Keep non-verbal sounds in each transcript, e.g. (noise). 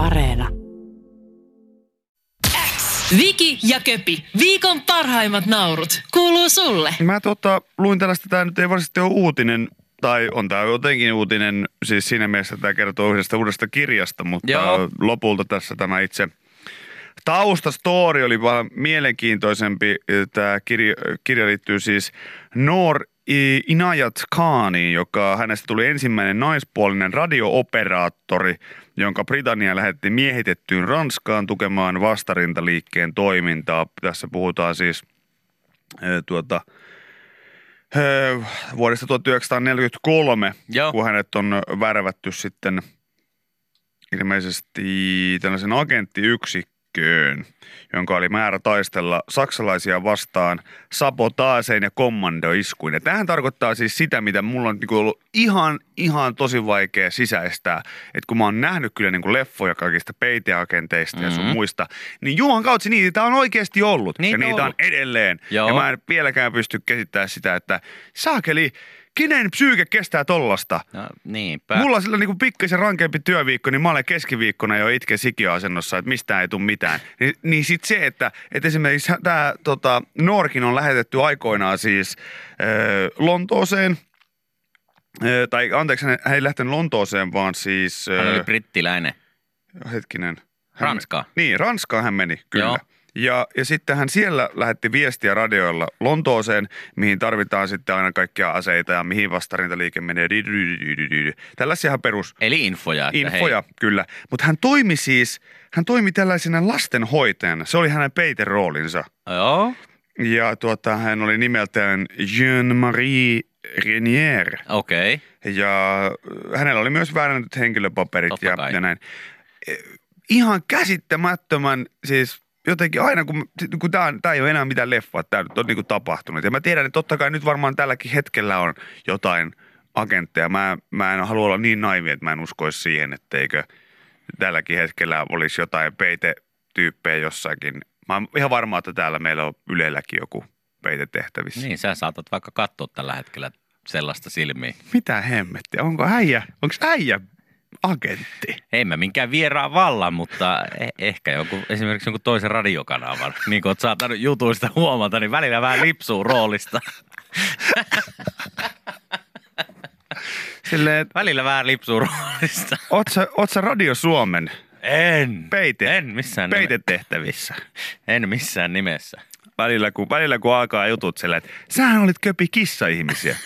Areena. Viki ja Köpi, viikon parhaimmat naurut, kuuluu sulle. Mä tota, luin tällaista, tämä nyt ei varsinaisesti ole uutinen, tai on tämä jotenkin uutinen, siis siinä mielessä tämä kertoo yhdestä uudesta kirjasta, mutta Joo. lopulta tässä tämä itse taustastory oli vaan mielenkiintoisempi. Tämä kirja, kirja liittyy siis Noor Inayat Khaniin, joka hänestä tuli ensimmäinen naispuolinen radiooperaattori, jonka Britannia lähetti miehitettyyn Ranskaan tukemaan vastarintaliikkeen toimintaa. Tässä puhutaan siis tuota, vuodesta 1943, Joo. kun hänet on värvätty sitten ilmeisesti tällaisen agenttiyksikköön, jonka oli määrä taistella saksalaisia vastaan sabotaaseen ja kommandoiskuin. Ja tämähän tarkoittaa siis sitä, mitä mulla on niinku ollut ihan, ihan tosi vaikea sisäistää. Että kun mä oon nähnyt kyllä niinku leffoja kaikista peiteagenteista ja sun Mhm. muista, niin Juhan kautsi niitä on oikeasti ollut. Niitä ja on niitä on ollut. edelleen. Joo. Ja mä en vieläkään pysty käsittämään sitä, että saakeli, kenen psyyke kestää tollasta? No niinpä. Mulla on sillä niinku pikkasen rankempi työviikko, niin mä olen keskiviikkona jo itke sikiöasennossa, että mistään ei tule mitään. Ni, niin sit se, että, että esimerkiksi tämä tota, Norkin on lähetetty aikoinaan siis ö, Lontooseen, tai anteeksi, hän, ei lähtenyt Lontooseen, vaan siis... Hän oli brittiläinen. hetkinen. Hän- Ranskaan. Niin, Ranskaan hän meni, kyllä. Joo. Ja, ja sitten hän siellä lähetti viestiä radioilla Lontooseen, mihin tarvitaan sitten aina kaikkia aseita ja mihin vastarintaliike menee. Tällaisiahan perus Eli infoja. Että infoja, kyllä. Mutta hän toimi siis, hän toimi tällaisena lastenhoitajana. Se oli hänen peiteroolinsa. Hei. Joo. Ja tuota, hän oli nimeltään Jean-Marie Renier. Okei. Okay. Ja äh, hänellä oli myös väärännetyt henkilöpaperit Totta ja, kai. ja näin. Eh, Ihan käsittämättömän, siis jotenkin aina kun, kun tämä, tämä ei ole enää mitään leffaa, tämä nyt on niin kuin tapahtunut. Ja mä tiedän, että totta kai nyt varmaan tälläkin hetkellä on jotain agentteja. Mä, mä en halua olla niin naivi, että mä en uskoisi siihen, etteikö tälläkin hetkellä olisi jotain peitetyyppejä jossakin. Mä oon ihan varma, että täällä meillä on Ylelläkin joku peitetehtävissä. Niin, sä saatat vaikka katsoa tällä hetkellä sellaista silmiä. Mitä hemmettiä? Onko äijä, onko äijä agentti? Ei mä minkään vieraan vallan, mutta eh- ehkä joku, esimerkiksi jonkun toisen radiokanavan. (laughs) Niin kuin oot saattanut jutuista huomata, niin välillä vähän lipsuu roolista. (laughs) Silleen, Välillä vähän lipsuu roolista. (laughs) oot sä, oot sä Radio Suomen En. peite, En missään nimessä. peitetehtävissä? En missään nimessä. Välillä kun, välillä kun alkaa jutut sillä, että sähän olit köpi kissa-ihmisiä.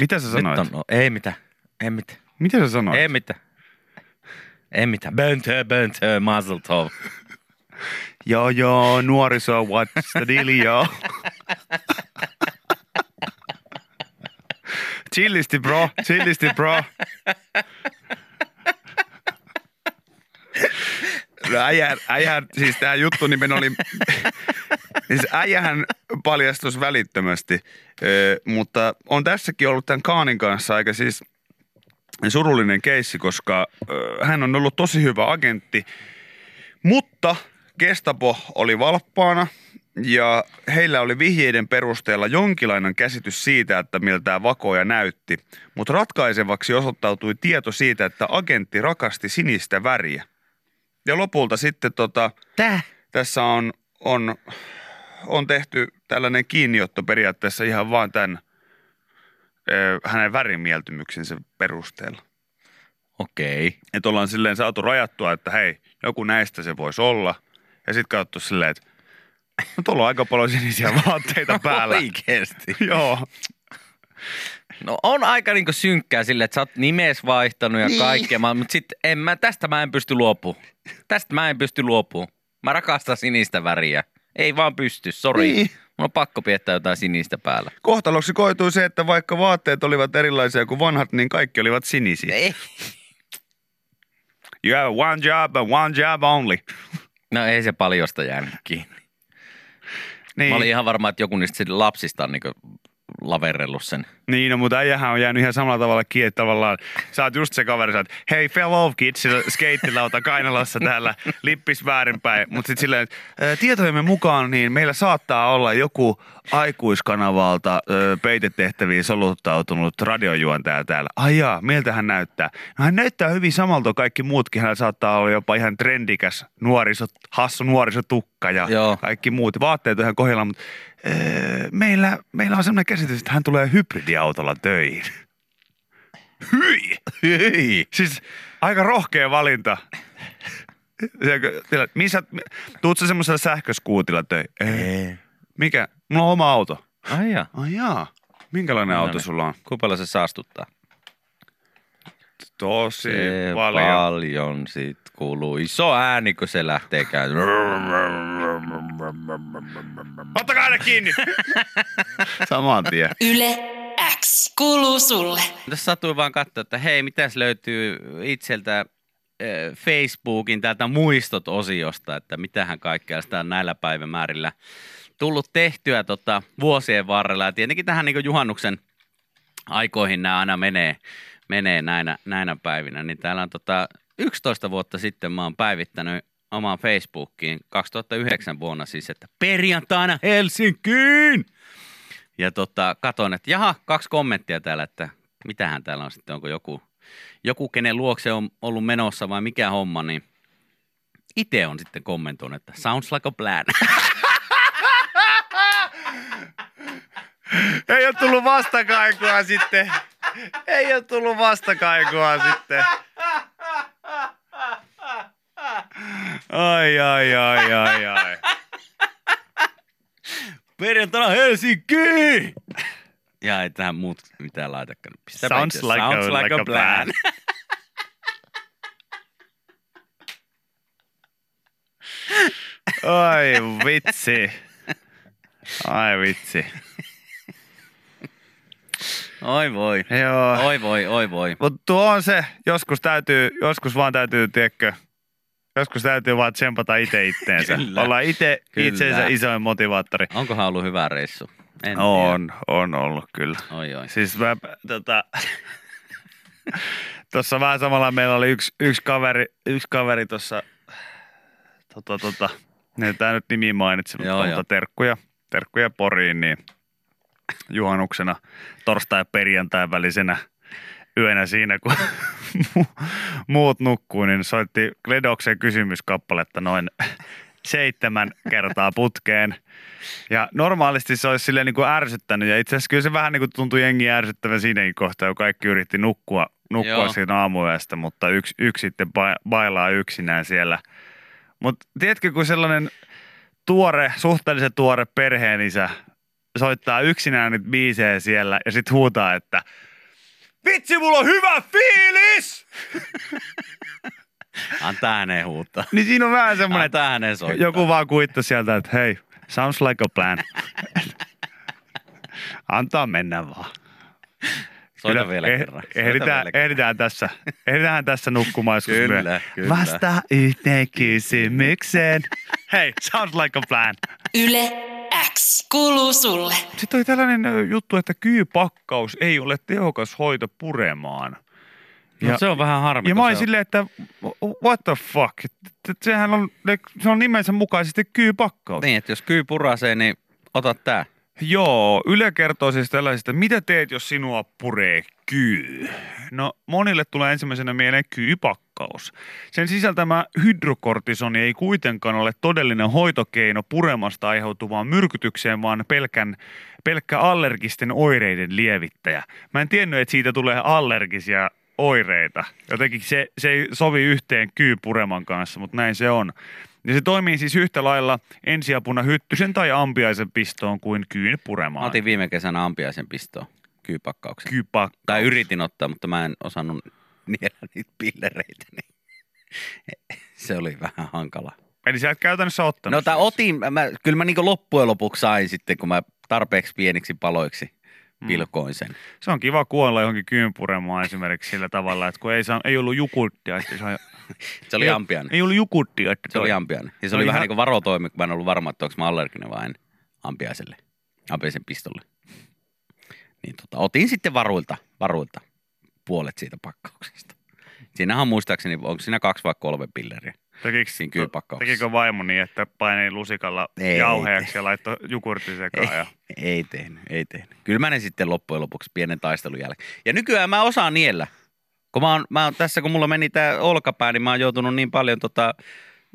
Mitä sä sanoit? Nyt on, no, ei mitään. Ei mitään. Mitä sä sanoit? Ei mitään. Ei mitään. Böntö, böntö, mazel tov. (laughs) Joo, joo, nuoriso, what's the deal, joo. (laughs) Chillisti bro, chillisti bro. No äijä, äijä, siis tämä juttu nimen oli, (laughs) siis äijähän paljastus välittömästi, ö, mutta on tässäkin ollut tämän Kaanin kanssa aika siis surullinen keissi, koska hän on ollut tosi hyvä agentti, mutta Gestapo oli valppaana ja heillä oli vihjeiden perusteella jonkinlainen käsitys siitä, että miltä tämä vakoja näytti. Mutta ratkaisevaksi osoittautui tieto siitä, että agentti rakasti sinistä väriä. Ja lopulta sitten tota, Tää? tässä on, on, on tehty tällainen kiinniotto periaatteessa ihan vaan tämän hänen värimieltymyksensä perusteella. Okei. Että ollaan silleen saatu rajattua, että hei, joku näistä se voisi olla. Ja sitten katsottu silleen, että no tuolla on aika paljon sinisiä (laughs) vaatteita päällä. Oikeesti. (laughs) Joo. No on aika niinku synkkää sille, että sä oot nimes vaihtanut ja kaikkea, mä- mutta sit en mä, tästä mä en pysty luopumaan. Tästä mä en pysty luopumaan. Mä rakastan sinistä väriä. Ei vaan pysty, sori. Niin. Mun on pakko piettää jotain sinistä päällä. Kohtaloksi koitui se, että vaikka vaatteet olivat erilaisia kuin vanhat, niin kaikki olivat sinisiä. Ei. You have one job and one job only. No ei se paljosta jäänyt kiinni. Niin. Mä olin ihan varma, että joku niistä lapsista on niinku laverellut sen. Niin, no, mutta äijähän on jäänyt ihan samalla tavalla kiinni, että tavallaan sä oot just se kaveri, sä oot, hei fellow kids, skeittilauta kainalossa täällä, lippis väärinpäin. Mutta sitten silleen, tietojemme mukaan niin meillä saattaa olla joku aikuiskanavalta peitetehtäviin soluttautunut radiojuontaja täällä. Ai jaa, miltä hän näyttää? No hän näyttää hyvin samalta kaikki muutkin. Hän saattaa olla jopa ihan trendikäs nuorisot, hassu nuorisotukka ja Joo. kaikki muut. Vaatteet on ihan kohdillaan, mutta Öö, meillä, meillä on sellainen käsitys, että hän tulee hybridiautolla töihin. Hyi! Hyi! Siis aika rohkea valinta. Missä, tuut sä semmoisella sähköskuutilla töihin? Ei. Mikä? Mulla on oma auto. Ai jaa. Ai jaa. Minkälainen No auto niin. sulla on? Kuinka paljon se saastuttaa? Tosi Se paljon. paljon sit kuuluu iso ääni, kun se lähtee käymään. Ottakaa aina kiinni! (laughs) Saman tien. Yle X kuuluu sulle. Tässä satuin vaan katsoa, että hei, mitäs löytyy itseltä eh, Facebookin täältä muistot-osiosta, että mitähän kaikkea sitä on näillä päivämäärillä tullut tehtyä tota, vuosien varrella. Ja tietenkin tähän niin juhannuksen aikoihin nämä aina menee, menee näinä, näinä päivinä. Niin täällä on tota, 11 vuotta sitten mä oon päivittänyt omaan Facebookiin 2009 vuonna siis, että perjantaina Helsinkiin! Ja tota, katon, että jaha, kaksi kommenttia täällä, että mitähän täällä on sitten, onko joku, joku kenen luokse on ollut menossa vai mikä homma, niin itse on sitten kommentoinut, että sounds like a plan. (laughs) Ei ole tullut vastakaikua sitten. Ei ole tullut vastakaikua sitten. Ai, ai, ai, ai, ai. Perjantaina Helsinki! Ja ei tähän muut mitään laitakaan. Sounds itse. like a- sounds like, like a, a plan. plan. Ai vitsi. Ai vitsi. oi voi. Joo. Oi voi, oi voi. Mutta tuo on se, joskus täytyy, joskus vaan täytyy, tiedätkö, joskus täytyy vaan tsempata itse itteensä. (laughs) Kyllä. Olla itse Kyllä. itsensä isoin motivaattori. Onkohan ollut hyvä reissu? En On, on ollut kyllä. Tiedä. Oi oi. Siis mä, tota, (laughs) tuossa vähän samalla meillä oli yksi, yksi kaveri, yksi kaveri tuossa, tota, tota, tää nyt nimi mainitsi, mutta, Joo, mutta joo. terkkuja, terkkuja Poriin, niin juhannuksena torstai ja perjantai välisenä yönä siinä, kun mu- (laughs) muut nukkuu, niin soitti Gledoksen kysymyskappaletta noin seitsemän kertaa putkeen. Ja normaalisti se olisi silleen niin kuin ärsyttänyt, ja itse asiassa kyllä se vähän niin kuin tuntui jengi ärsyttävän siinäkin kohtaa, kun kaikki yritti nukkua, nukkua Joo. siinä aamuyöstä, mutta yksi, yksi sitten ba- bailaa yksinään siellä. Mutta tiedätkö, kun sellainen tuore, suhteellisen tuore perheenisä soittaa yksinään nyt biisejä siellä ja sitten huutaa, että vitsi, mulla on hyvä fiilis! (laughs) Antaa hänen huuttaa. Niin siinä on vähän semmoinen, että Antaa hänen soittaa. joku vaan kuitta sieltä, että hei, sounds like a plan. (laughs) Antaa mennä vaan. Soita Kyllä, vielä eh- kerran. Soita Ehditään, vielä kerran. ehditään, tässä, ehditään tässä nukkumaan joskus Kyllä, kyllä. Vasta yhteen kysymykseen. Hei, sounds like a plan. Yle X kuuluu sulle. Sitten oli tällainen juttu, että kyypakkaus ei ole tehokas hoito puremaan. No, se on vähän harmi. Ja mä olin silleen, että what the fuck? Sehän on, se on nimensä mukaisesti kyypakkaus. Niin, että jos kyy purasee, niin ota tää. Joo, Yle kertoo siis tällaisesta, mitä teet, jos sinua puree kyy? No monille tulee ensimmäisenä mieleen kyypakkaus. Sen sisältämä hydrokortisoni ei kuitenkaan ole todellinen hoitokeino puremasta aiheutuvaan myrkytykseen, vaan pelkän, pelkkä allergisten oireiden lievittäjä. Mä en tiennyt, että siitä tulee allergisia oireita. Jotenkin se, se ei sovi yhteen kyypureman kanssa, mutta näin se on. Ja se toimii siis yhtä lailla ensiapuna hyttysen tai ampiaisen pistoon kuin kyyn Mä puremaan. otin viime kesänä ampiaisen pistoon kyypakkauksen. Kypak. Tai yritin ottaa, mutta mä en osannut niellä niitä pillereitä. Niin (laughs) se oli vähän hankala. Eli sä et käytännössä ottanut. No tai siis. otin, mä, kyllä mä niinku loppujen lopuksi sain sitten, kun mä tarpeeksi pieniksi paloiksi pilkoin sen. Se on kiva kuolla johonkin kyyn puremaan esimerkiksi sillä tavalla, että kun ei, saa, ei ollut jukuttia. Että sai, Se oli ei, ampiainen. Ei ollut jukuttia. Että Se oli toi- ampiainen. Ja se Se oli oli vähän ihan- niin kuin varotoimi, kun mä en ollut varma, että onko mä allerginen vai en ampiaiselle. Ampiaisen pistolle. Niin tota, otin sitten varuilta, varuilta puolet siitä pakkauksesta. Siinähän on muistaakseni, onko siinä kaksi vai kolme pilleriä? Tekikö, Siinä kyypakkauksessa. tekikö vaimo niin, että paini lusikalla Ei, jauheeksi ei ja laittoi jogurtin sekaan? Ja... Ei, ei tehnyt, ei tehnyt. Kyllä mä ne sitten loppujen lopuksi pienen taistelun jälkeen. Ja nykyään mä osaan niellä. Kun mä oon, mä oon, tässä kun mulla meni tää olkapää, niin mä oon joutunut niin paljon tota,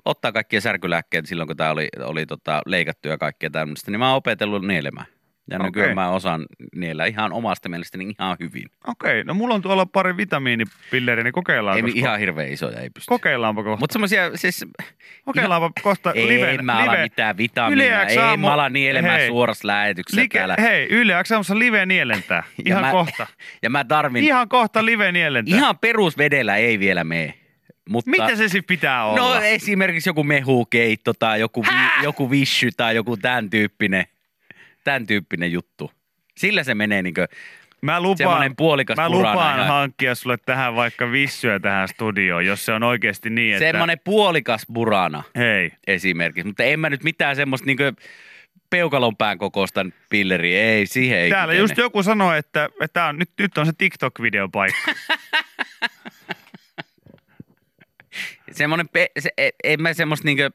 ottaa kaikkia särkylääkkeitä silloin, kun tää oli, oli tota, leikattu ja kaikkea tämmöistä, niin mä oon opetellut nielemään. Ja Okei. nykyään mä osaan niellä ihan omasta mielestäni ihan hyvin. Okei, no mulla on tuolla pari vitamiinipilleriä, niin kokeillaan. Ei ihan hirveän isoja, ei pysty. Kokeillaanpa kohta. Mutta semmoisia, siis Kokeillaanpa kohta ei live, mä ala live, mitään vitamiinia, ei aamu- mä ala nielemään hei. suorassa lähetyksessä Like, täällä. hei, Yle live nielentää. (laughs) Ja Ihan mä- kohta. (laughs) Ja mä tarvin, Ihan kohta live nielentää. ihan perusvedellä ei vielä mene. Mutta, Mitä se sitten pitää olla? No esimerkiksi joku mehukeitto tai joku, vi, joku vishy tai joku tämän tyyppinen, tämän tyyppinen juttu. Sillä se menee niinkö, Mä lupaan, puolikas mä lupaan hankkia sulle tähän vaikka vissyä tähän studioon, jos se on oikeasti niin, että... semmoinen puolikas burana Hei, esimerkiksi. Mutta en mä nyt mitään semmoista niinkö peukalonpään kokoista pilleriä, ei, siihen ei täällä kykene. just joku sanoi, että, että on, nyt, nyt on se TikTok-videopaikka. (laughs) Semmoinen, pe- se, e- en mä semmoista niinkö,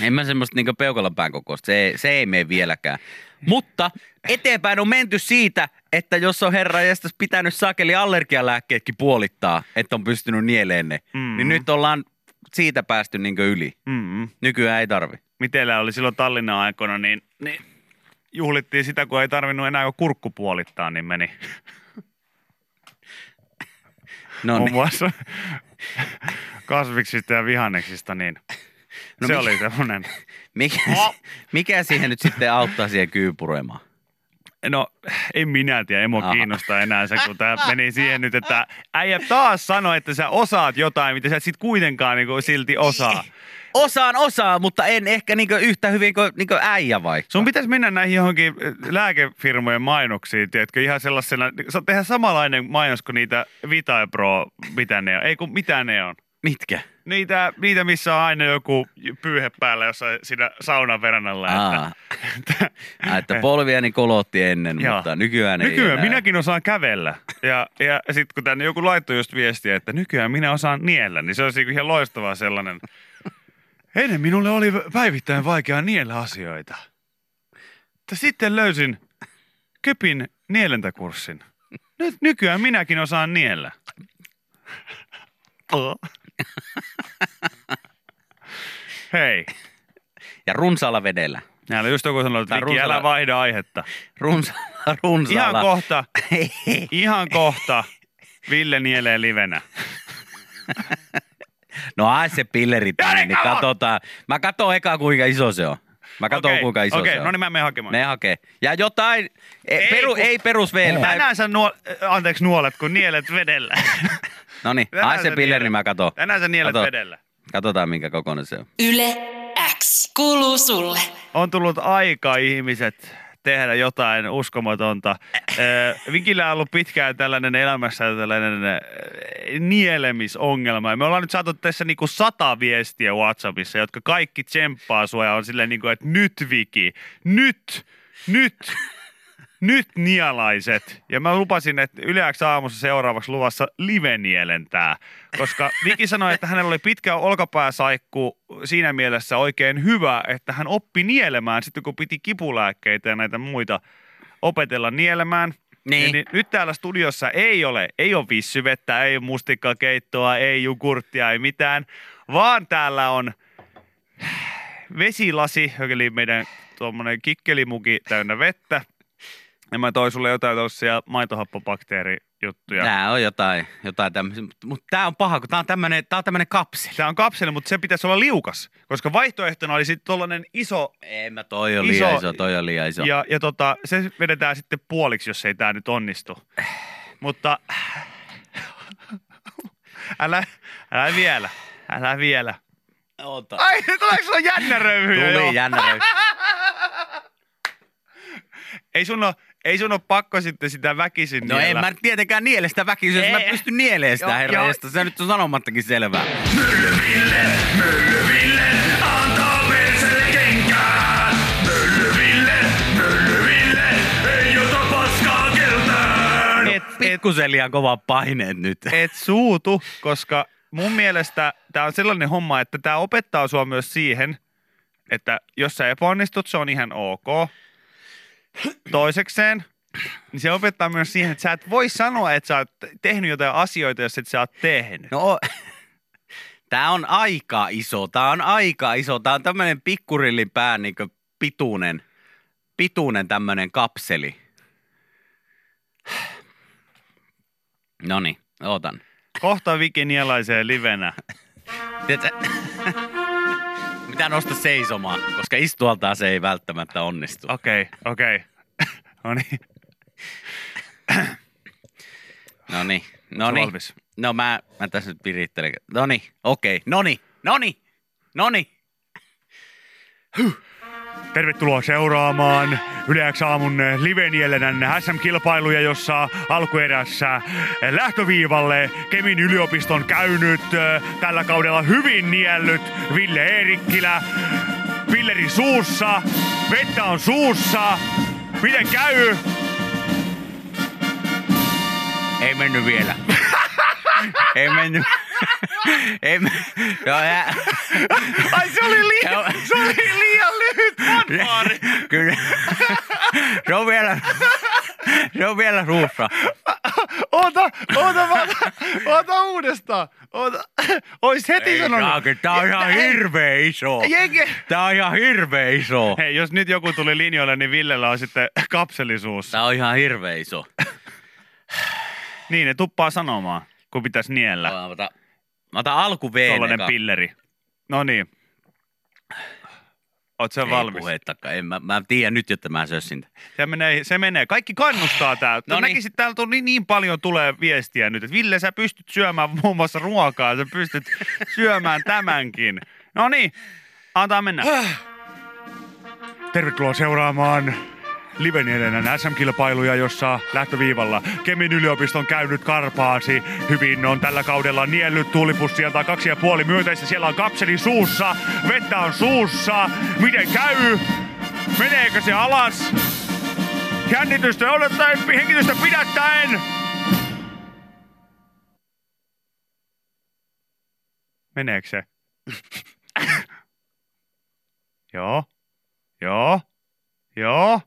en mä semmoista niinkö peukalonpään kokoista, se, se ei mene vieläkään. Mutta eteenpäin on menty siitä, että jos on herra jästäs pitänyt sakeli allergialääkkeetkin puolittaa, että on pystynyt nieleen ne, Mm. niin nyt ollaan siitä päästy niinkö yli. Mm-mm. Nykyään ei tarvi. Mitellä oli silloin Tallinnan aikana, niin, niin juhlittiin sitä, kun ei tarvinnut enää kuin kurkku puolittaa, niin meni No muun niin. muassa kasviksista ja vihanneksista, niin No se mikä- oli semmoinen. Mikä, mikä siihen nyt sitten auttaa siihen kyypuremaan? No, en minä tiedä, emo Aha. kiinnostaa enää se, kun tämä meni siihen nyt, että äijä taas sanoi, että sä osaat jotain, mitä sä et sit kuitenkaan niin silti osaa. Osaan osaa, mutta en ehkä niinkö yhtä hyvin kuin niinkö äijä vaikka. Sun pitäisi mennä näihin johonkin äh, lääkefirmojen mainoksiin, tiedätkö, ihan sellaisena, sa- tehdä samanlainen mainos kuin niitä Vita Pro, mitä ne on, ei kun mitä ne on. Mitkä? Niitä, niitä, missä on aina joku pyyhe päällä jossain siinä saunan verannalla. Aa, Että, Aa, että polviani kolotti ennen, Joo. mutta nykyään ei Nykyään enää. minäkin osaan kävellä. Ja, ja sitten kun tänne joku laittoi just viestiä, että nykyään minä osaan niellä, niin se olisi ihan loistava sellainen. Ennen minulle oli päivittäin vaikea niellä asioita. Mutta sitten löysin Köpin nielentäkurssin. Nyt nykyään minäkin osaan niellä. (laughs) Hei. Ja runsaalla vedellä. Näillä just joku sanoi, että Viki, älä runsaalla- vaihda aihetta. Runsaalla, Ihan kohta, (laughs) ihan kohta Ville nielee livenä. No ai se pilleri tänne, niin katsotaan. Mä katson eka kuinka iso se on. Mä katson Okei, kuinka iso okei, se on. no niin mä menen hakemaan. Me hakee. Ja jotain, ei, peru, kun- ei perus vielä. Tänään sä nuol, anteeksi nuolet, kun nielet vedellä. (laughs) No niin, ai se pilleri, niin mä katon. Tänään sä nielet Kato. vedellä. Katsotaan minkä kokoinen se on. Yle X kuuluu sulle. On tullut aika ihmiset tehdä jotain uskomatonta. (laughs) Ö, Vikillä on ollut pitkään tällainen elämässä tällainen nielemisongelma. Ja Me ollaan nyt saatu tässä niinku sata viestiä Whatsappissa, jotka kaikki tsemppaa sua ja on silleen niinku, että nyt Viki, nyt, nyt, nyt nialaiset. Ja mä lupasin, että yleäksi aamussa seuraavaksi luvassa live-nielentää. Koska Viki sanoi, että hänellä oli pitkä olkapääsaikku siinä mielessä oikein hyvä, että hän oppi nielemään sitten kun piti kipulääkkeitä ja näitä muita opetella nielemään. Niin. Niin nyt täällä studiossa ei ole, ei ole vissyvettä, ei mustikkakeittoa, ei jogurttia, ei mitään, vaan täällä on vesilasi, eli meidän tuommoinen kikkelimuki täynnä vettä. Ja mä toin sulle jotain tuollaisia maitohappobakteerijuttuja. Tää on jotain, jotain tämmöistä. Mutta tää on paha, kun tää on tämmönen, tää on tämmönen kapseli. Tämä on kapseli, mutta se pitäisi olla liukas, koska vaihtoehtona oli sitten tuollainen iso, Ei mä, toi on liian Iso- toi on liian iso. ja, ja tota, se vedetään sitten puoliksi, jos ei tämä nyt onnistu. Mutta (sighs) älä, älä vielä, älä vielä. Ota. Ai, tuleeko sulla jännä röyhyjä? Tuli jo? jännä röy- (laughs) Ei sun ole, ei sun ole pakko sitten sitä väkisin No en niellä. mä nyt tietenkään niele sitä väkisin, jos mä pystyn nieleen sitä Joo, herra, joo. josta se nyt on sanomattakin selvää. Myllyville, Myllyville, antaa perselle kenkää. Myllyville, Myllyville, ei ota paskaa keltaa. Markusen liian kovat paineet nyt. et suutu, koska mun mielestä tämä on sellainen homma, että tämä opettaa sua myös siihen, että jos sä epäonnistut, se on ihan ok. Toisekseen, niin se opettaa myös siihen, että sä et voi sanoa, että sä oot tehnyt jotain asioita, jos et sä oot tehnyt. No, tää on aika iso, tää on aika iso. Tää on tämmönen pikkurillin pään niin pituinen, pituinen tämmönen kapseli. Noni, ootan. Kohta Viki Nielaiseen livenä. Tiedätkö, Mitä nosta seisomaan, koska istualtaan se ei välttämättä onnistu. Okei, okei. (laughs) No niin, No niin, no niin. No mä, mä tässä nyt virittelen. No niin, okei, no niin, no niin, no niin. Tervetuloa seuraamaan Yle X aamun Livenielenän SM-kilpailuja, jossa alkuerässä lähtöviivalle Kemin yliopiston käynyt tällä kaudella hyvin niellyt Ville Eerikkilä. Pilleri suussa, vettä on suussa. Miten käy? Ei mennyt vielä. ei mennyt. Ei. Joo, ja... Ai se oli liian, se oli liian lyhyt fanfaari. Kyllä. se on vielä... se on vielä suussa. Oota, oota, oota, oota uudestaan. Oota. Ois heti Ei sanonut. tää on ihan hirveä iso. Jengi. Tää on ihan hirveä iso. Hei, jos nyt joku tuli linjoille, niin Villellä on sitten kapselisuussa. Tää on ihan hirveä iso. Niin, ne tuppaa sanomaan, kun pitäisi niellä. Mä otan alku V. Tollainen pilleri. No niin. Oot sä valmis? Puhettakaan. En, mä, mä tiedän nyt, että mä sössin. Se menee, se menee. Kaikki kannustaa tää. No Noniin. Näkisit, täältä on niin, niin paljon tulee viestiä nyt, että Ville, sä pystyt syömään muun muassa ruokaa, sä pystyt (laughs) syömään tämänkin. No niin, antaa mennä. Tervetuloa seuraamaan Livenielenen SM-kilpailuja, jossa lähtöviivalla Kemin yliopiston käynyt karpaasi hyvin on tällä kaudella niellyt tuulipussi sieltä kaksi ja puoli myötäistä. Siellä on kapseli suussa, vettä on suussa. Miten käy? Meneekö se alas? Jännitystä odottaen, hengitystä pidättäen. Meneekö se? (laughs) Joo. Joo. Joo.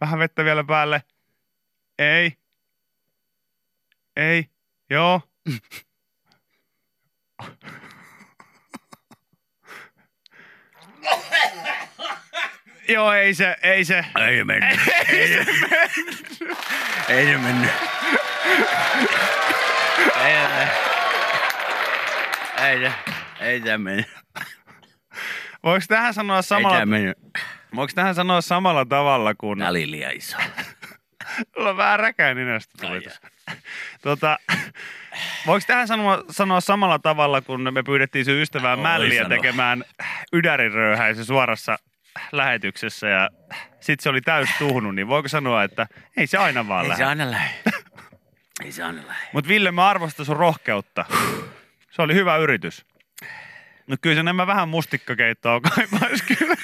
Vähän vettä vielä päälle. Ei. Ei. Joo. Joo, ei se, ei se. Ei se mennyt. Ei se Ei se mennyt. ei, ei, ei, se, ei se mennyt. Voiko tähän sanoa Ei samalla, se mennyt. Voiko tähän sanoa samalla tavalla kuin... Tää oli liian iso. (laughs) Mulla on vähän räkää nenästä tuli. Tota, voiko tähän sanoa, sanoa samalla tavalla, kun me pyydettiin sun ystävää Voi Mälliä sanoa. tekemään ydäriröyhäisen suorassa lähetyksessä ja sitten se oli täys tuhnu, niin voiko sanoa, että ei se aina vaan Ei se lähde. aina lähde. Ei se aina lähde. Mutta Ville, mä arvostan sun rohkeutta. Se oli hyvä yritys. No kyllä se nämä vähän mustikkakeittoa kaipaisi kyllä.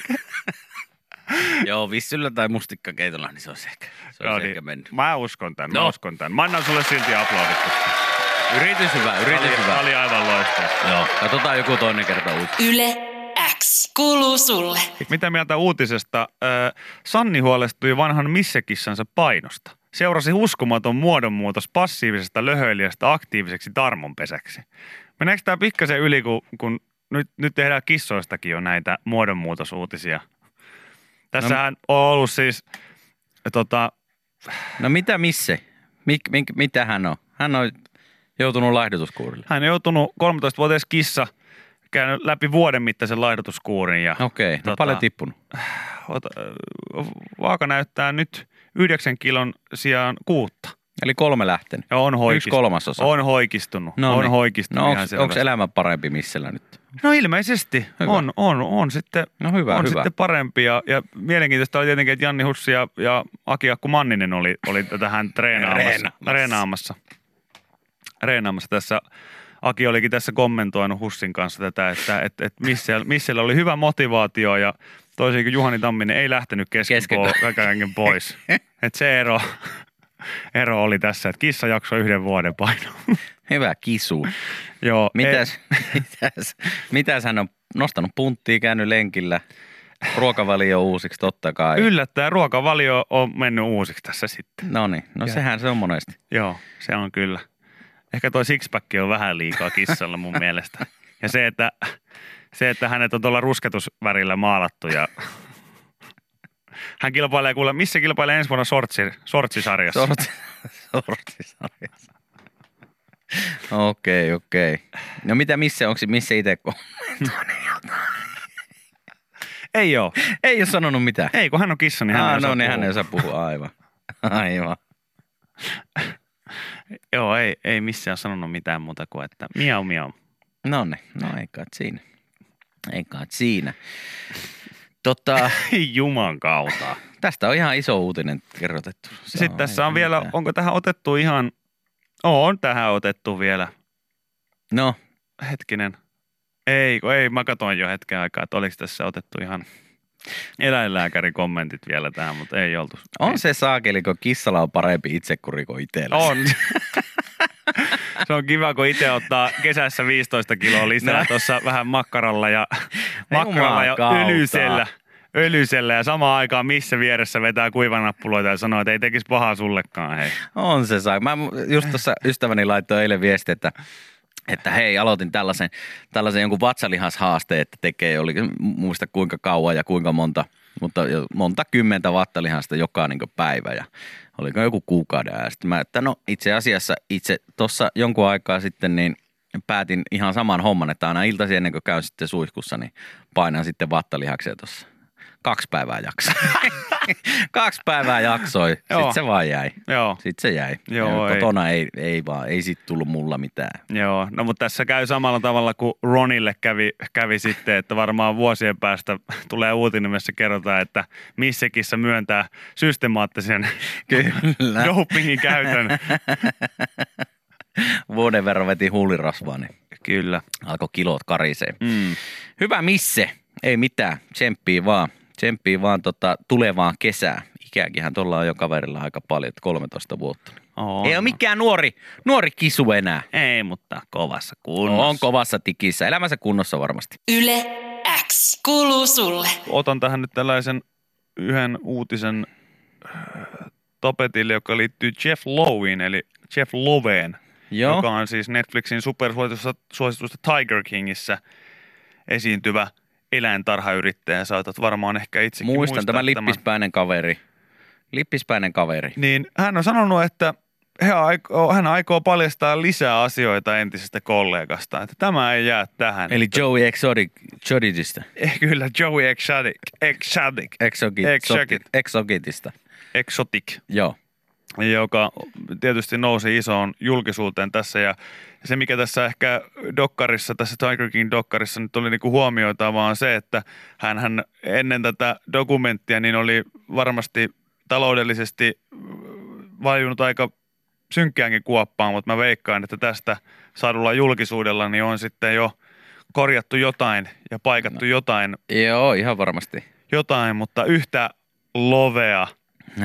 (laughs) Joo, vissyllä tai mustikkakeitolla, niin se olisi ehkä, se Joo, olisi niin, ehkä mennyt. Mä uskon tän, mä No. uskon tän. Mä annan sulle silti aplodit. Yritys hyvä, yritys oli, hyvä. oli aivan loistava. Joo, katsotaan joku toinen kerta uusi. Yle X kuuluu sulle. Mitä mieltä uutisesta? Ö, Sanni huolestui vanhan missekissansa painosta. Seurasi uskomaton muodonmuutos passiivisesta löhöilijästä aktiiviseksi tarmonpesäksi. Meneekö tämä pikkasen yli, kun, kun nyt, nyt tehdään kissoistakin jo näitä muodonmuutosuutisia? Tässähän on ollut siis, tota, No mitä missä? Mik, mik, mitä hän on? Hän on joutunut laihdutuskuurille. hän on joutunut 13-vuotias kissa käynyt läpi vuoden mittaisen laihdutuskuurin ja Okei, okay, no Tota- paljon tippunut. (sighs) ota, ö, vaaka näyttää nyt 9 kilon sijaan kuutta. Eli kolme lähtenyt. Ja on Yksi hoikistunut. kolmasosa. On hoikistunut. No on niin. hoikistunut No ihan onko elämä parempi missellä nyt? No ilmeisesti Hyvä. on, on, on sitten, No hyvä, on hyvä. sitten parempi. Ja, ja mielenkiintoista oli tietenkin, että Janni Hussi ja, ja Aki Akku Manninen oli, oli tähän treenaamassa. Treenaamassa. treenaamassa. Treenaamassa tässä. Aki olikin tässä kommentoinut Hussin kanssa tätä, että et, et missä, missä oli hyvä motivaatio ja toisin kuin Juhani Tamminen ei lähtenyt kesken, po, pois. (laughs) Et se ero, ero oli tässä, että kissa jaksoi yhden vuoden painoa. (laughs) Hyvä kisu. Joo, Mitäs, (laughs) mitäs, mitäs hän on nostanut punttia, käynyt lenkillä, ruokavalio uusiksi totta kai. Yllättäen ruokavalio on mennyt uusiksi tässä sitten. No niin, no Ja- sehän se on monesti. Joo, se on kyllä. Ehkä toi sixpack on vähän liikaa kissalla mun mielestä. Ja se, että, se, että hänet on tuolla rusketusvärillä maalattu ja hän kilpailee kuule, missä kilpailee ensi vuonna sortsi, sortsisarjassa? Sorti, (laughs) sortisarjassa. Okei, okei. No mitä missä, onko missä itse? Ei oo. Ei ole sanonut mitään. Ei, kun hän on kissa, niin hän ah, ei osaa no niin, puhua. hän ei osaa puhua, aivan. (laughs) Aivan. Joo, ei, ei missään sanonut mitään muuta kuin, että miau miau. No niin, no ei kai siinä. Ei kai siinä. Tota, Ei (laughs) juman kautta. tästä on ihan iso uutinen kerrotettu. Se Sitten tässä ei on vielä, mitään. onko tähän otettu ihan, on tähän otettu vielä, No, hetkinen. Ei, ei, mä katsoin jo hetken aikaa, että oliko tässä otettu ihan eläinlääkärin kommentit vielä tähän, mutta ei oltu. on se saakeli, kun kissalla on parempi itsekuri kuin itsellä. On. (laughs) Se on kiva, kun itse ottaa kesässä 15 kiloa lisää No. tuossa vähän makkaralla ja, makkaralla ja kautta. öljysellä. Öljysellä ja samaan aikaan missä vieressä vetää kuivanappuloita ja sanoo, että ei tekisi pahaa sullekaan. Hei. On se saa. Mä just tuossa ystäväni laittoi eilen viesti, että että hei, aloitin tällaisen, tällaisen jonkun vatsalihashaasteen, että tekee, oli muista kuinka kauan ja kuinka monta, mutta monta kymmentä vattalihasta joka niin päivä ja oliko joku kuukauden ja sitten mä, että no itse asiassa itse tuossa jonkun aikaa sitten niin päätin ihan saman homman, että aina iltaisin ennen kuin käyn sitten suihkussa, niin painan sitten vattalihaksia tuossa. (laughs) Kaksi päivää jaksoi. Kaksi päivää jaksoi. Joo. Sitten se vaan jäi. Joo, Sitten se jäi. Joo, ja ei. kotona ei, ei vaan, ei sit tullut mulla mitään. joo. No mutta tässä käy samalla tavalla kuin Ronille kävi, kävi sitten, että varmaan vuosien päästä (laughs) tulee uutinen, missä kerrotaan, että missä kissa myöntää systemaattisen (laughs) Kyllä. dopingin käytön. Vuoden verran veti huulirasvaa, niin Kyllä. alkoi kilot karisee. Mm. Hyvä misse, ei mitään, tsemppii vaan. Tsemppii vaan tota tulevaan kesään. Ikääkinhän tuolla on jo kaverilla aika paljon, että 13 vuotta. On. Ei ole mikään nuori, nuori kisu enää. Ei, mutta kovassa kunnossa. On kovassa tikissä, elämänsä kunnossa varmasti. Yle X kuuluu sulle. Otan tähän nyt tällaisen yhden uutisen äh, tapetille, joka liittyy Jeff Loween, eli Jeff Loveen, Joo, joka on siis Netflixin supersuositusta suositusta Tiger Kingissä esiintyvä eläintarhayrittäjä. Saatat varmaan ehkä itsekin muistan tämä lippispäinen kaveri. Lippispäinen kaveri. Niin hän on sanonut, että he aikoo, hän aikoo paljastaa lisää asioita entisestä kollegasta, että tämä ei jää tähän. Eli Joey Exotic, Exoticista. Eh, Kyllä, Joey Exotic, Exotic, Exogit. Exogitista. Exotic, Joo. Joka tietysti nousi isoon julkisuuteen tässä. Ja se, mikä tässä ehkä dokkarissa, tässä Tiger King dokkarissa nyt oli niinku huomioitavaa on se, että hän ennen tätä dokumenttia niin oli varmasti taloudellisesti vajunut aika synkkäänkin kuoppaan, mutta mä veikkaan, että tästä saadulla julkisuudella niin on sitten jo korjattu jotain ja paikattu no. jotain, Joo, ihan varmasti. jotain, mutta yhtä lovea. (laughs)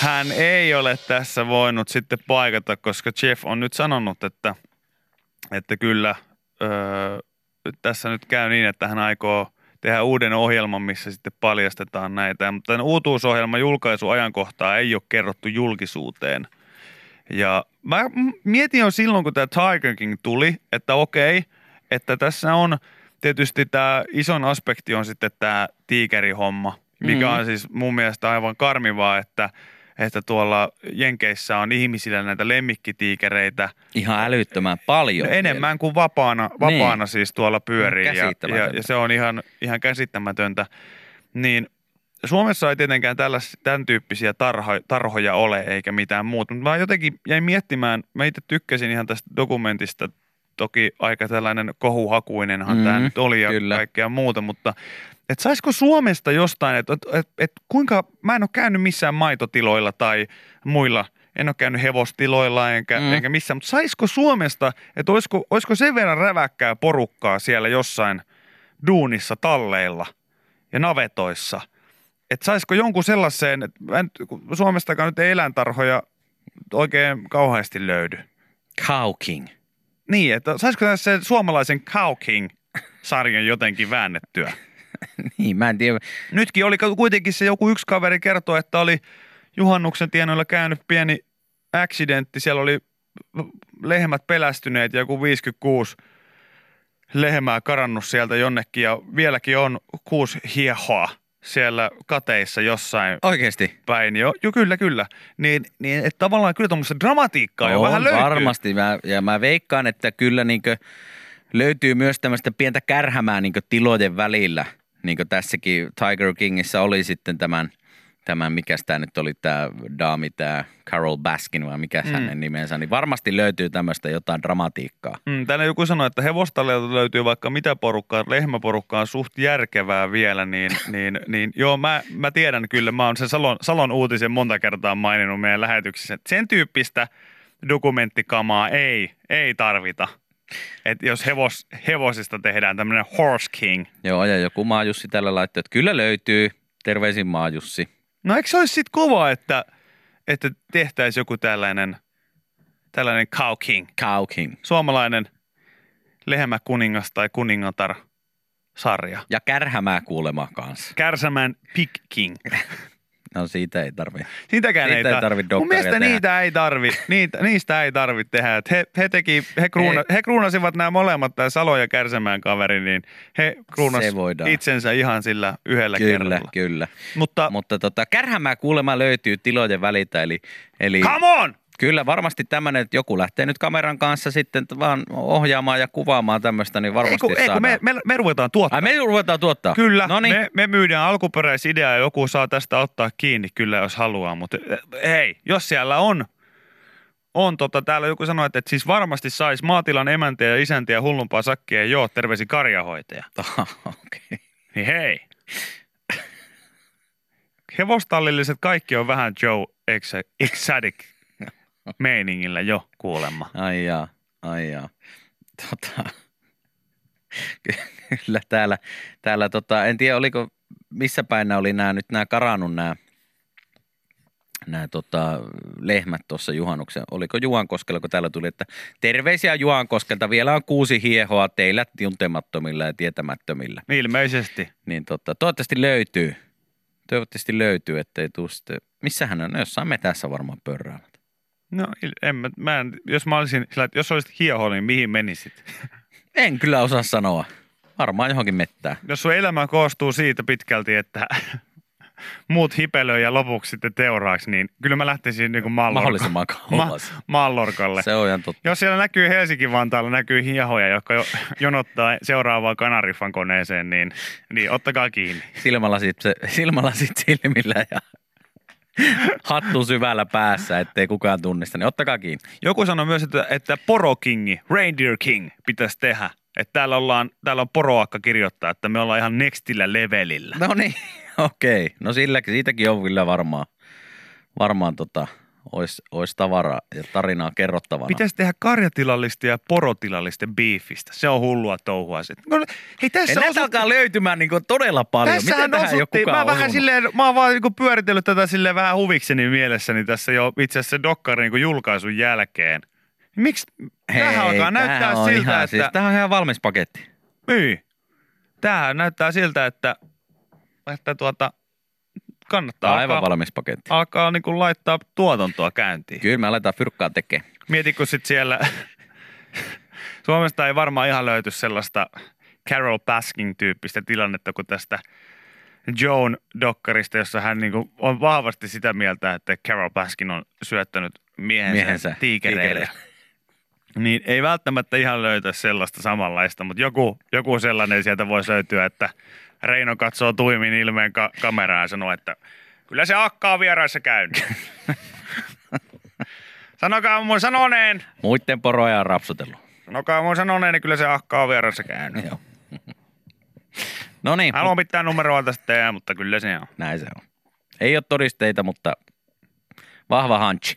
Hän ei ole tässä voinut sitten paikata, koska Jeff on nyt sanonut, että, että kyllä öö, tässä nyt käy niin, että hän aikoo tehdä uuden ohjelman, missä sitten paljastetaan näitä. Mutta tämän uutuusohjelman julkaisuajankohtaa ei ole kerrottu julkisuuteen. Ja mä mietin jo silloin, kun tämä Tiger King tuli, että okei, että tässä on tietysti tämä ison aspekti on sitten tämä tiikerihomma, mikä Mhm. on siis mun mielestä aivan karmivaa, että, että tuolla Jenkeissä on ihmisillä näitä lemmikkitiikereitä Ihan älyttömän paljon. no enemmän kuin vapaana, vapaana Niin. siis tuolla pyörii ja, ja, ja se on ihan, ihan käsittämätöntä. Niin Suomessa ei tietenkään tällais, tämän tyyppisiä tarho, tarhoja ole eikä mitään muuta, mutta mä jotenkin jäin miettimään, mä itse tykkäsin ihan tästä dokumentista, toki aika tällainen kohuhakuinenhan mm, tämä nyt oli ja kyllä. kaikkea muuta, mutta et saisiko Suomesta jostain, että et, et, et kuinka, mä en ole käynyt missään maitotiloilla tai muilla, en ole käynyt hevostiloilla enkä, Mm. enkä missään, mutta saisiko Suomesta, että olisiko, olisiko sen verran räväkkää porukkaa siellä jossain duunissa, talleilla ja navetoissa, että saisiko jonkun sellaiseen, että Suomestakaan nyt ei eläintarhoja oikein kauheasti löydy. Cow King. Niin, että saisiko sen suomalaisen Cow King-sarjan jotenkin väännettyä? (laughs) Niin, mä en tiedä. Nytkin oli kuitenkin se joku yksi kaveri kertoi, että oli juhannuksen tienoilla käynyt pieni accidentti. Siellä oli lehmät pelästyneet ja joku 56 lehmää karannut sieltä jonnekin ja vieläkin on kuusi hiehoa siellä kateissa jossain Oikeesti? päin. Jo, jo kyllä, kyllä. Niin, niin että tavallaan kyllä tuommoista dramatiikkaa jo vähän löytyy. varmasti. Mä, ja mä veikkaan, että kyllä niinkö löytyy myös tämmöistä pientä kärhämää niinkö tilojen välillä. Niin kuin tässäkin Tiger Kingissä oli sitten tämän, tämän mikä tämä nyt oli tämä daami, tämä Carol Baskin vai mikä mm. hänen nimensä, niin varmasti löytyy tämmöistä jotain dramatiikkaa. Mm, täällä joku sanoi, että hevostalleilta löytyy vaikka mitä porukkaa, lehmäporukkaa on suht järkevää vielä, niin, (laughs) niin, niin joo, mä, mä tiedän kyllä, mä oon sen Salon, Salon uutisen monta kertaa maininnut meidän lähetyksissä, että sen tyyppistä dokumenttikamaa ei, ei tarvita. että jos hevos, hevosista tehdään tämmöinen horse king. Joo, ja joku Maajussi tällä laittoi, että kyllä löytyy. Terveisin Maajussi. No eikö se olisi sitten kova, että, että tehtäisiin joku tällainen, tällainen cow king, Cow King. suomalainen lehmäkuningas tai kuningatar sarja. Ja kärhämää kuulemaa kanssa. Kärsämään Pig King. (laughs) No siitä ei tarvi. Sitäkään Siitä ei, ei tarvi Mun mielestä tehdä. niitä ei tarvi, niitä, niistä ei tarvi tehdä. Et he, he, teki, he, kruuna, he kruunasivat nämä molemmat, tämä Salo ja Kärsämään kaveri, niin he kruunas Se voidaan. itsensä ihan sillä yhdellä Kyllä, kerralla. kyllä. Mutta, Mutta tota, kärhämää kuulemma löytyy tilojen välitä, eli, eli come on! Kyllä varmasti tämmöinen, että joku lähtee nyt kameran kanssa sitten vaan ohjaamaan ja kuvaamaan tämmöistä, niin Ei varmasti kun, ei, kun me, me, me ruvetaan tuottaa. Ai me ruvetaan tuottaa? Kyllä, No niin. me, me myydään alkuperäisidea ja joku saa tästä ottaa kiinni kyllä, jos haluaa. Mutta eh, hei, jos siellä on, on tota, täällä joku sanoi, että, että siis varmasti saisi maatilan emäntiä ja isäntiä hullumpaa sakkia ja joo, terveisi karjahoitaja. (laughs) Okei. Niin hei. Hevostallilliset kaikki on vähän Joe Exotic meiningillä jo kuulemma. Ai jaa, ai jaa. Tota, kyllä täällä, täällä tota, en tiedä oliko, missä päin nämä oli nämä nyt nämä karannut nämä, nämä tota, lehmät tuossa juhannuksen. Oliko Juankoskella, kun täällä tuli, että terveisiä Juankoskelta, vielä on kuusi hiehoa teillä tuntemattomilla ja tietämättömillä. Ilmeisesti. Niin tota, toivottavasti löytyy. Toivottavasti löytyy, ettei tuu sitten, missähän on, no jossain metässä varmaan pörräävät. No en, mä, mä en, jos mä olisin sillä, että jos olisit hieho, niin mihin menisit? (laughs) En kyllä osaa sanoa. Varmaan johonkin mettään. Jos sun elämä koostuu siitä pitkälti, että (laughs) muut hipelöi ja lopuksi sitten teuraaksi, niin kyllä mä lähtisin niin Mahdollisimman (laughs) kauas. maallorkalle. Se on ihan totta. Jos siellä näkyy Helsinki-Vantaalla näkyy hiehoja, jotka jo, jonottaa seuraavaan Kanarifan koneeseen, niin, niin ottakaa kiinni. Silmälasit, se, silmälasit silmillä ja hattu syvällä päässä, ettei kukaan tunnista, niin ottakaa kiinni. Joku sanoi myös, että, että porokingi, reindeer king pitäisi tehdä. Että täällä, ollaan, täällä on poroakka kirjoittaa, että me ollaan ihan nextillä levelillä. No niin, (laughs) okei. No silläkin, siitäkin on kyllä varmaan, varmaan tota, olisi ois tavaraa ja tarinaa kerrottavana. Pitäisi tehdä karjatilallisten ja porotilallisten biifistä. Se on hullua touhua. No, hei, Ei tässä näitä alkaa löytymään niin todella paljon. Tässähän Miten tähän osuttiin, mä vähän silleen, mä oon vaan niinku pyöritellyt tätä silleen vähän huvikseni mielessäni tässä jo itse asiassa dokkarin niinku julkaisun jälkeen. Miksi? Tämähän alkaa näyttää on siltä, ihan, että... Siis, tämähän on ihan valmis paketti. Niin. Tämähän näyttää siltä, että, että tuota, kannattaa Tämä on aivan alkaa, valmis paketti. alkaa niinku laittaa tuotantoa käyntiin. Kyllä me aletaan fyrkkaa tekemään. Mieti, kun sit siellä Suomesta ei varmaan ihan löyty sellaista Carol Baskin-tyyppistä tilannetta kuin tästä Joan Dokkarista, jossa hän niinku on vahvasti sitä mieltä, että Carol Baskin on syöttänyt miehensä, Miehensä tiikereille. tiikereille. Niin ei välttämättä ihan löytä sellaista samanlaista, mutta joku, joku sellainen sieltä voisi löytyä, että Reino katsoo tuimin ilmeen ka- kameraan ja sanoo, että kyllä se akka on vieraissa käynyt. (laughs) Sanokaa mun sanoneen, Muitten poroja on rapsutellut. Sanokaa mun sanoneen, niin kyllä se akka on vieressä käynyt. Joo. No niin, Haluan pitää numeroa tästä tehdä, mutta kyllä se on. näin se on. Ei ole todisteita, mutta vahva hunch.